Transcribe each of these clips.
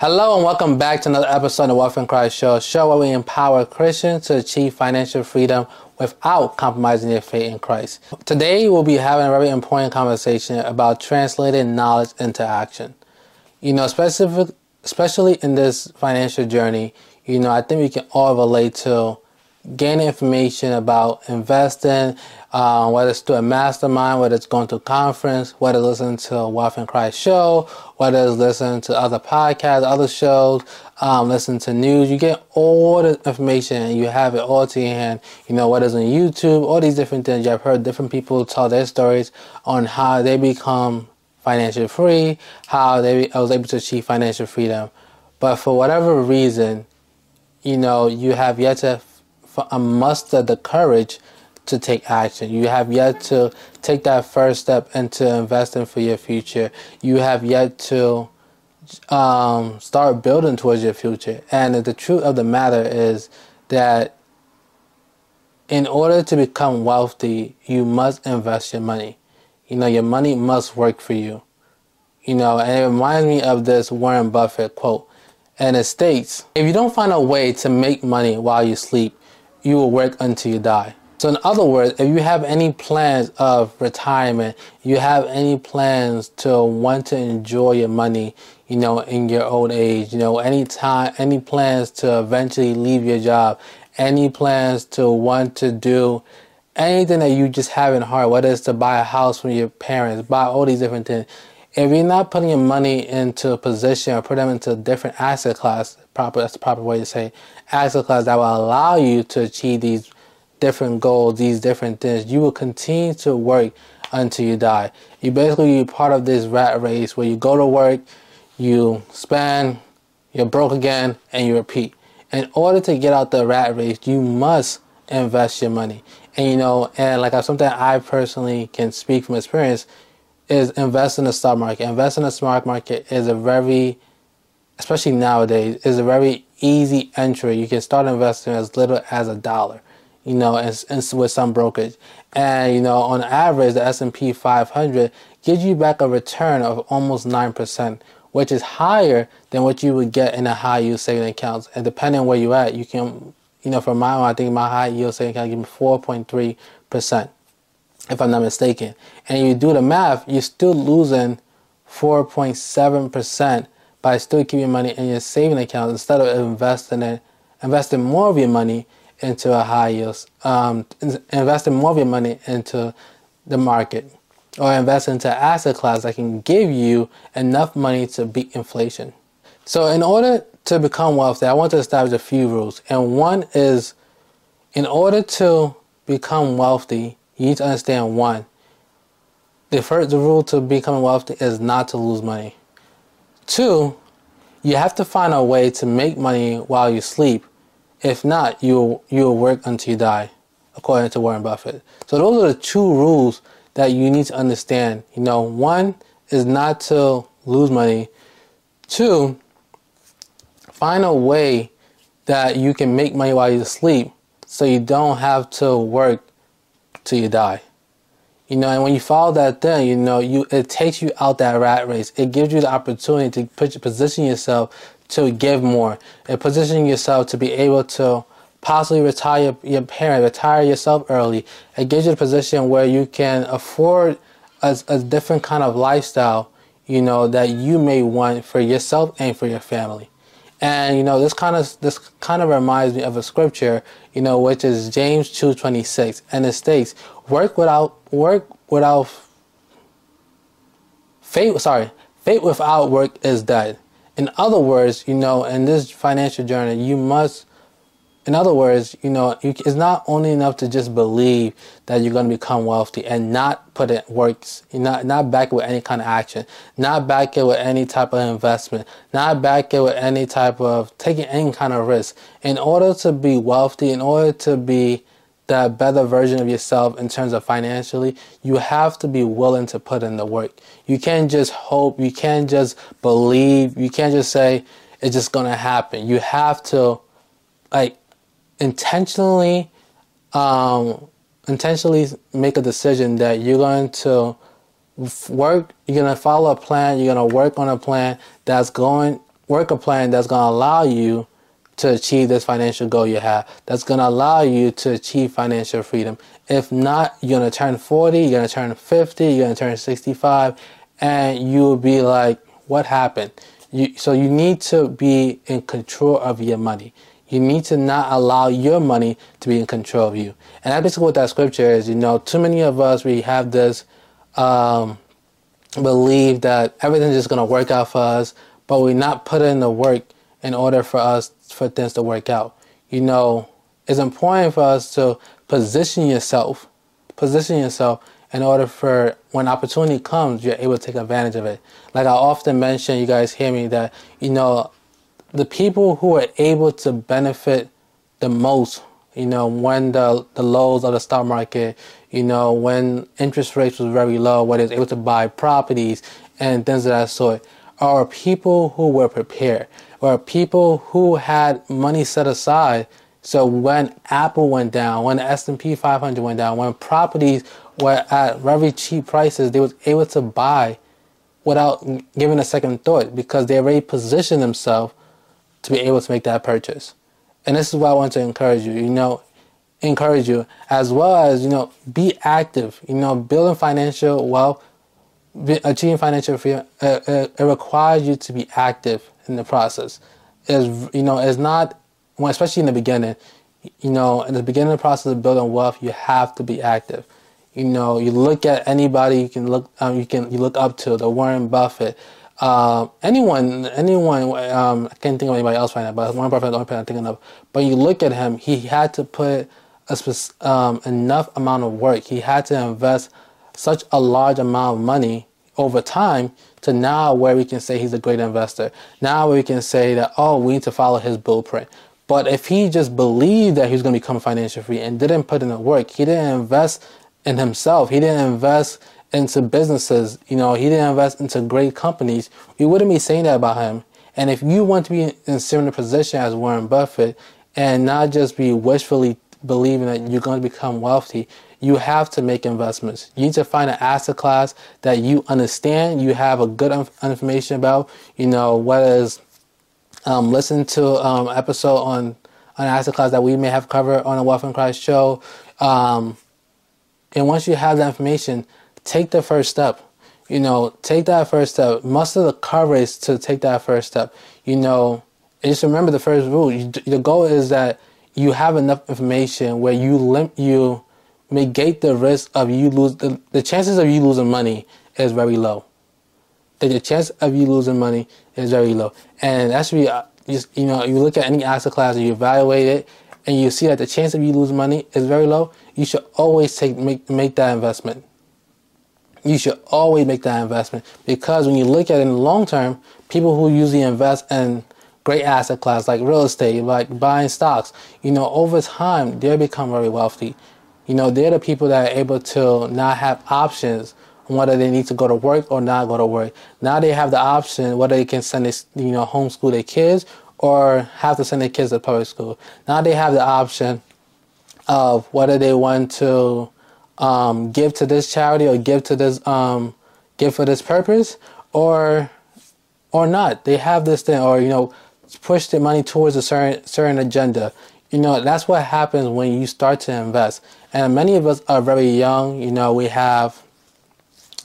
Hello and welcome back to another episode of the Wealth in Christ Show, show where we empower Christians to achieve financial freedom without compromising their faith in Christ. Today we'll be having a very important conversation about translating knowledge into action. You know, specific, especially in this financial journey, you know, I think we can all relate to gain information about investing, uh, whether it's through a mastermind, whether it's going to a conference, whether listening to Wealth in Christ show, whether it's listening to other podcasts, other shows, um, listen to news. You get all the information and you have it all to your hand. You know, whether it's on YouTube, all these different things. You've heard different people tell their stories on how they become financially free, how they I was able to achieve financial freedom. But for whatever reason, you know, you have yet to muster the courage to take action. You have yet to take that first step into investing for your future. You have yet to um, start building towards your future. And the truth of the matter is that in order to become wealthy, you must invest your money. You know, your money must work for you. You know, and it reminds me of this Warren Buffett quote. And it states, if you don't find a way to make money while you sleep, you will work until you die. So, in other words, if you have any plans of retirement, you have any plans to want to enjoy your money, you know, in your old age, you know, any time, any plans to eventually leave your job, any plans to want to do anything that you just have in heart, whether it's to buy a house from your parents, buy all these different things. If you're not putting your money into a position or put them into a different asset class, proper that's the proper way to say asset class that will allow you to achieve these different goals, these different things, you will continue to work until you die. You basically be part of this rat race where you go to work, you spend, you're broke again, and you repeat. In order to get out the rat race, you must invest your money. And you know, and like something I personally can speak from experience is invest in the stock market. Invest in the stock market is a very, especially nowadays, is a very easy entry. You can start investing as little as a dollar you know, and, and with some brokerage. And, you know, on average, the S&P 500 gives you back a return of almost 9%, which is higher than what you would get in a high yield saving account. And depending where you're at, you can, you know, for my own, I think my high yield saving account give me 4.3%, if I'm not mistaken. And you do the math, you're still losing 4.7% by still keeping money in your saving account instead of investing it, investing more of your money into a high yield, um, investing more of your money into the market, or invest into an asset class that can give you enough money to beat inflation. So, in order to become wealthy, I want to establish a few rules. And one is in order to become wealthy, you need to understand one. The first the rule to becoming wealthy is not to lose money. Two, you have to find a way to make money while you sleep if not, you'll you'll work until you die, according to Warren Buffett. So those are the two rules that you need to understand. You know, one is not to lose money. Two, find a way that you can make money while you sleep so you don't have to work till you die. You know, and when you follow that thing, you know, you it takes you out that rat race. It gives you the opportunity to put, position yourself to give more and positioning yourself to be able to possibly retire your parent, retire yourself early. It gives you a position where you can afford a, a different kind of lifestyle, you know, that you may want for yourself and for your family. And you know, this kind of this kind of reminds me of a scripture, you know, which is James two twenty six, and it states, "Work without work without faith. Sorry, faith without work is dead." in other words, you know, in this financial journey, you must, in other words, you know, you, it's not only enough to just believe that you're going to become wealthy and not put it works, not not back it with any kind of action, not back it with any type of investment, not back it with any type of taking any kind of risk. In order to be wealthy, in order to be that better version of yourself in terms of financially, you have to be willing to put in the work. You can't just hope, you can't just believe, you can't just say it's just gonna happen. You have to like intentionally um intentionally make a decision that you're going to work, you're gonna follow a plan, you're gonna work on a plan that's going work a plan that's going to allow you to achieve this financial goal you have that's going to allow you to achieve financial freedom. If not, you're going to turn 40, you're going to turn 50, you're going to turn 65, and you'll be like, what happened? You, so you need to be in control of your money. You need to not allow your money to be in control of you. And that's basically what that scripture is. You know, too many of us, we have this um, belief that everything's just going to work out for us, but we're not putting in the work in order for us for things to work out. You know, it's important for us to position yourself, position yourself in order for when opportunity comes, you're able to take advantage of it. Like I often mention, you guys hear me that, you know, the people who are able to benefit the most, you know, when the, the lows of the stock market, you know, when interest rates was very low, when it's able to buy properties and things of that sort, are people who were prepared or people who had money set aside. So when Apple went down, when the S&P 500 went down, when properties were at very cheap prices, they was able to buy without giving a second thought because they already positioned themselves to be able to make that purchase. And this is why I want to encourage you. You know, encourage you as well as you know be active. You know, building financial wealth, achieving financial freedom. Uh, uh, it requires you to be active in the process. Is you know, it's not well, especially in the beginning. You know, in the beginning of the process of building wealth, you have to be active. You know, you look at anybody you can look, um, you can you look up to the Warren Buffett, uh, anyone, anyone. Um, I can't think of anybody else right now, but Warren Buffett the only person I'm thinking of. But you look at him; he had to put a um, enough amount of work. He had to invest such a large amount of money over time to now where we can say he's a great investor. Now we can say that, oh, we need to follow his blueprint. But if he just believed that he was going to become financial free and didn't put in the work, he didn't invest in himself, he didn't invest into businesses, you know, he didn't invest into great companies, we wouldn't be saying that about him. And if you want to be in a similar position as Warren Buffett and not just be wishfully believing that you're going to become wealthy, you have to make investments. You need to find an asset class that you understand, you have a good information about. You know, whether it's um, listen to um, episode on an asset class that we may have covered on the Wealth in Christ show. Um, and once you have that information, take the first step. You know, take that first step. Muster the courage to take that first step. You know, just remember the first rule. You, the goal is that you have enough information where you limp you negate the risk of you lose the, the chances of you losing money is very low. The, the chance of you losing money is very low, and that's really uh, just you know you look at any asset class and you evaluate it, and you see that the chance of you losing money is very low. You should always take make make that investment. You should always make that investment because when you look at it in the long term, people who usually invest in great asset class like real estate, like buying stocks, you know, over time they become very wealthy you know, they're the people that are able to not have options on whether they need to go to work or not go to work. Now they have the option whether they can send this, you know, homeschool their kids or have to send their kids to public school. Now they have the option of whether they want to um, give to this charity or give to this um, give for this purpose or or not. They have this thing or you know push their money towards a certain certain agenda. You know that's what happens when you start to invest. And many of us are very young. You know, we have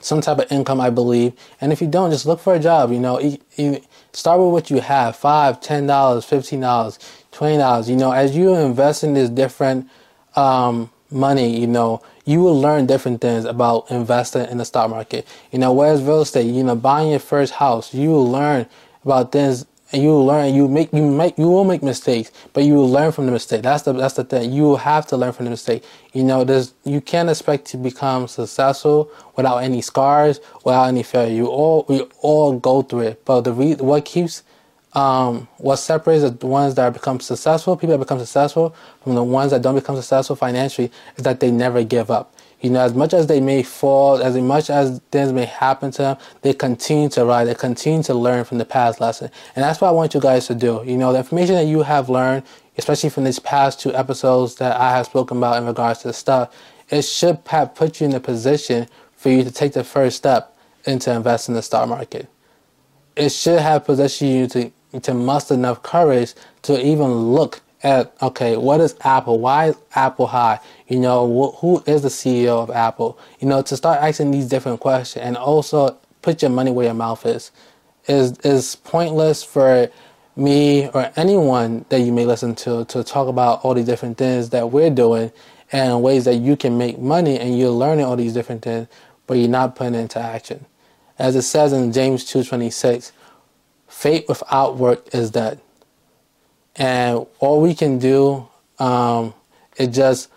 some type of income, I believe. And if you don't, just look for a job. You know, you, start with what you have: five, ten dollars, fifteen dollars, twenty dollars. You know, as you invest in this different um, money, you know, you will learn different things about investing in the stock market. You know, whereas real estate, you know, buying your first house, you will learn about things and you will learn. You make you make you will make mistakes, but you will learn from the mistake. That's the that's the thing. You will have to learn from the mistake. You know, there's you can't expect to become successful without any scars, without any failure. You all we all go through it. But the re, what keeps um, what separates the ones that become successful, people that become successful, from the ones that don't become successful financially, is that they never give up. You know, as much as they may fall, as much as things may happen to them, they continue to rise. They continue to learn from the past lesson. And that's what I want you guys to do. You know, the information that you have learned, especially from these past two episodes that I have spoken about in regards to the stuff, it should have put you in a position for you to take the first step into investing in the stock market. It should have positioned you to to muster enough courage to even look at okay, what is Apple? Why is Apple high? You know, wh- who is the CEO of Apple? You know, to start asking these different questions and also put your money where your mouth is. Is is pointless for me or anyone that you may listen to to talk about all these different things that we're doing and ways that you can make money and you're learning all these different things, but you're not putting it into action. As it says in James 2.26, faith without work is dead. And all we can do um, is just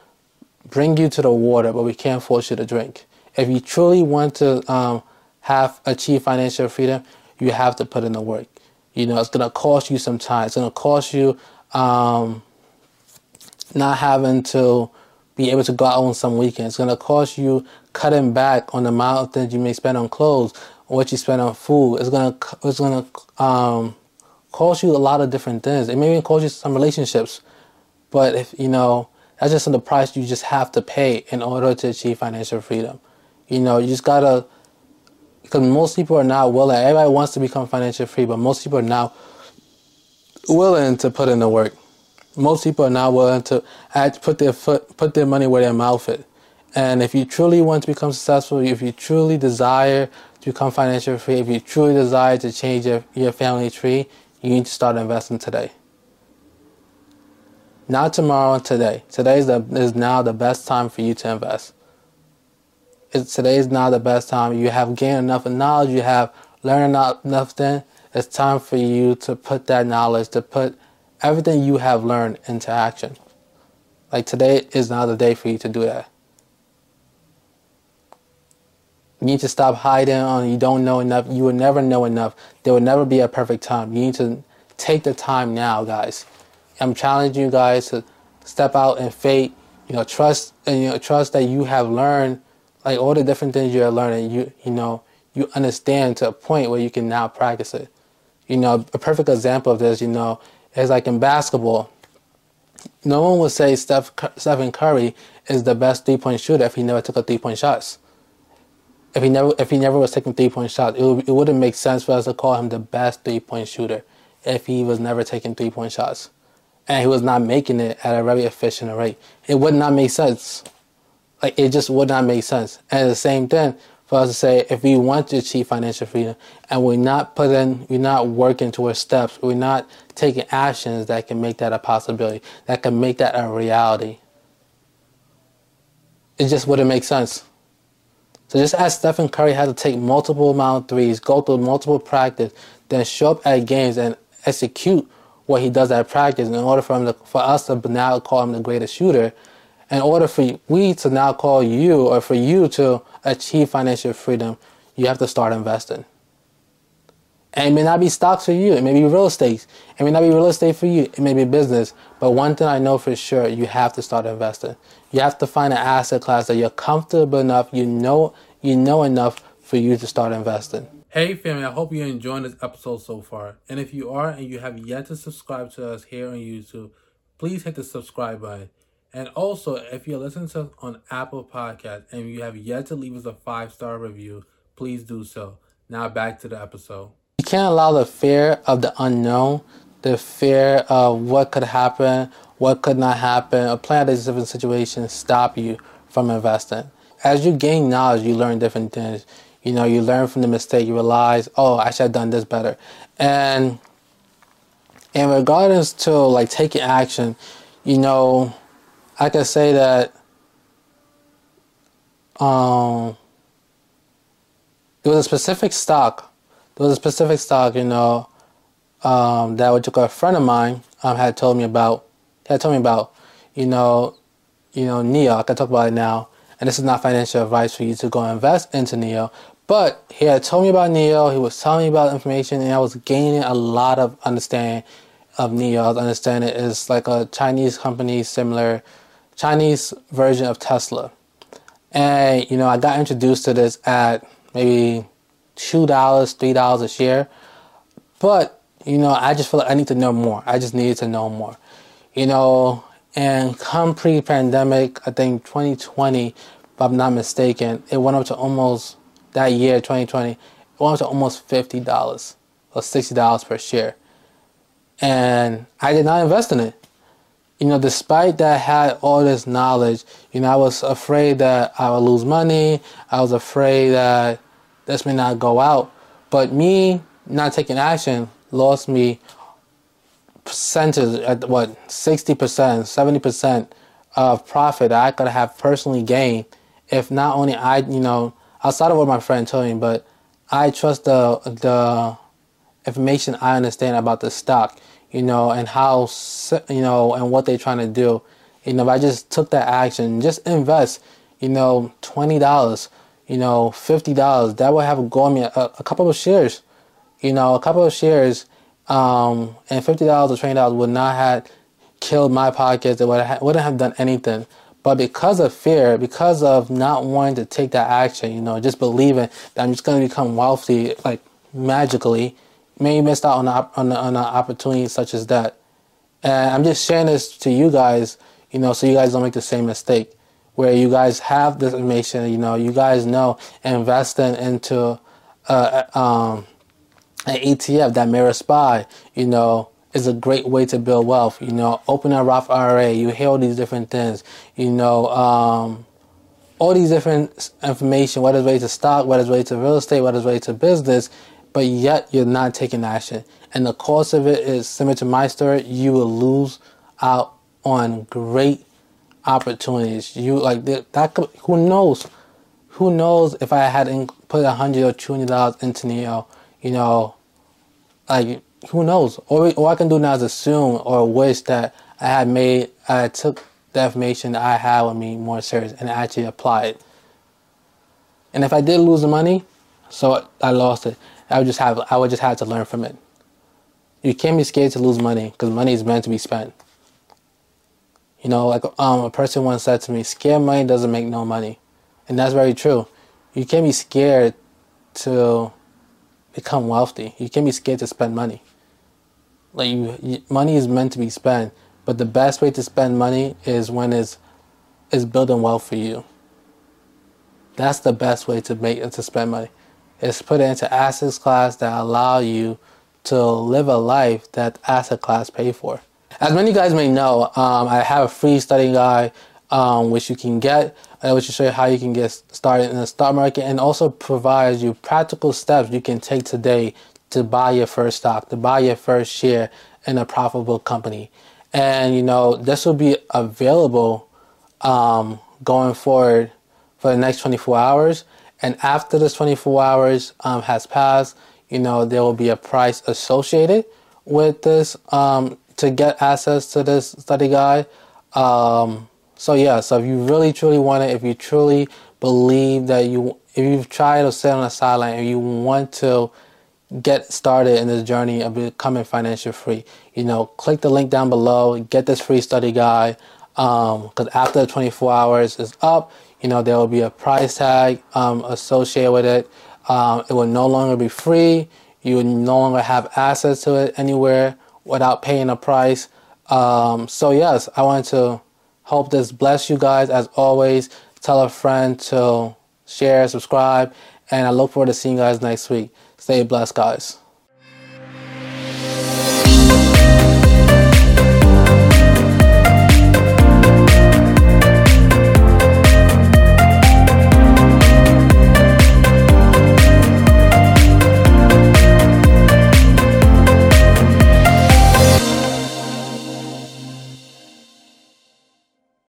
bring you to the water, but we can't force you to drink. If you truly want to um, have achieve financial freedom, you have to put in the work. You know, it's gonna cost you some time. It's gonna cost you um, not having to be able to go out on some weekends. It's gonna cost you cutting back on the amount of things you may spend on clothes what you spend on food. It's gonna it's gonna um, cost you a lot of different things. It may even cost you some relationships, but if you know that's just the price you just have to pay in order to achieve financial freedom. You know, you just gotta because most people are not willing. Everybody wants to become financially free, but most people are not willing to put in the work. Most people are not willing to put their foot, put their money where their mouth is. And if you truly want to become successful, if you truly desire to become financially free, if you truly desire to change your, your family tree, you need to start investing today. Not tomorrow, today. Today is, the, is now the best time for you to invest it's, today is now the best time. You have gained enough knowledge, you have learned enough then. It's time for you to put that knowledge, to put everything you have learned into action. Like today is not the day for you to do that. You need to stop hiding on you don't know enough. You will never know enough. There will never be a perfect time. You need to take the time now, guys. I'm challenging you guys to step out in faith. You know, trust and you know, trust that you have learned like all the different things you're learning, you you know, you understand to a point where you can now practice it. You know, a perfect example of this, you know, is like in basketball. No one would say Steph Stephen Curry is the best three point shooter if he never took a three point shots. If he never if he never was taking three point shots, it, would, it wouldn't make sense for us to call him the best three point shooter if he was never taking three point shots, and he was not making it at a very efficient rate. It would not make sense. Like it just would not make sense. And the same thing for us to say if we want to achieve financial freedom and we're not putting we're not working towards steps, we're not taking actions that can make that a possibility, that can make that a reality. It just wouldn't make sense. So just as Stephen Curry had to take multiple amount threes, go through multiple practice, then show up at games and execute what he does at practice in order for him to, for us to now call him the greatest shooter, in order for we to now call you or for you to achieve financial freedom, you have to start investing. And it may not be stocks for you. It may be real estate. It may not be real estate for you. It may be business. But one thing I know for sure, you have to start investing. You have to find an asset class that you're comfortable enough, you know, you know enough for you to start investing. Hey family, I hope you're enjoying this episode so far. And if you are and you have yet to subscribe to us here on YouTube, please hit the subscribe button. And also, if you're listening to us on Apple Podcast and you have yet to leave us a five star review, please do so. Now back to the episode. You can't allow the fear of the unknown, the fear of what could happen, what could not happen, a plan of different situations stop you from investing. As you gain knowledge, you learn different things. You know, you learn from the mistake, you realize, oh, I should have done this better. And in regards to like taking action, you know, I can say that um, there was a specific stock. There was a specific stock, you know, um, that which a friend of mine um, had told me about. Had told me about, you know, you know, NIO. I can talk about it now. And this is not financial advice for you to go invest into NIO. But he had told me about NIO. He was telling me about information, and I was gaining a lot of understanding of NIO. I was understanding it is like a Chinese company similar Chinese version of Tesla. And, you know, I got introduced to this at maybe $2, $3 a share. But, you know, I just feel like I need to know more. I just needed to know more. You know, and come pre pandemic, I think 2020, if I'm not mistaken, it went up to almost that year, 2020, it to almost $50 or $60 per share. and I did not invest in it. You know, despite that I had all this knowledge, you know, I was afraid that I would lose money. I was afraid that this may not go out. But me not taking action lost me percentage at what 60%, 70% of profit that I could have personally gained if not only I, you know, outside of what my friend told me, but I trust the the information I understand about the stock, you know, and how you know and what they're trying to do. You know, if I just took that action, just invest, you know, twenty dollars, you know, fifty dollars, that would have gone me a, a, couple of shares, you know, a couple of shares, um, and fifty dollars or twenty dollars would not have killed my podcast. It would have, wouldn't have done anything. But because of fear, because of not wanting to take that action, you know, just believing that I'm just going to become wealthy, like magically, maybe miss out on on, on an opportunity such as that. And I'm just sharing this to you guys, you know, so you guys don't make the same mistake. Where you guys have this information, you know, you guys know investing into uh, um, an ETF that mirror SPY, you know, is a great way to build wealth. You know, open a Roth IRA, you hear all these different things. You know, um, all these different information, whether it's related to stock, whether it's related to real estate, whether it's related to business, but yet you're not taking action. And the cost of it is similar to my story. You will lose out on great opportunities. You like that. could, who knows? Who knows if I had put a hundred or two hundred dollars into NIO, you know, like who knows? All, all I can do now is assume or wish that I had made, I took the information that I had with me more serious and actually applied. And if I did lose the money, so I lost it. I would just have I would just have to learn from it. You can't be scared to lose money because money is meant to be spent. You know, like um, a person once said to me, "Scared money doesn't make no money," and that's very true. You can't be scared to become wealthy. You can't be scared to spend money. Like you, you, money is meant to be spent, but the best way to spend money is when it's is building wealth for you. That's the best way to make to spend money. Is put it into assets class that allow you to live a life that asset class pay for. As many guys may know, um, I have a free study guide um, which you can get, uh, which will show you how you can get started in the stock market, and also provides you practical steps you can take today to buy your first stock, to buy your first share in a profitable company. And you know, this will be available um, going forward for the next 24 hours. And after this 24 hours um, has passed, you know, there will be a price associated with this um, to get access to this study guide. Um, so yeah, so if you really truly want it, if you truly believe that you, if you've tried to sit on the sideline and you want to get started in this journey of becoming financial free, you know, click the link down below, get this free study guide. Because um, after the 24 hours is up, you know, there will be a price tag um, associated with it. Um, it will no longer be free. You will no longer have access to it anywhere without paying a price. Um, so, yes, I want to hope this bless you guys. As always, tell a friend to share, subscribe, and I look forward to seeing you guys next week. Stay blessed, guys.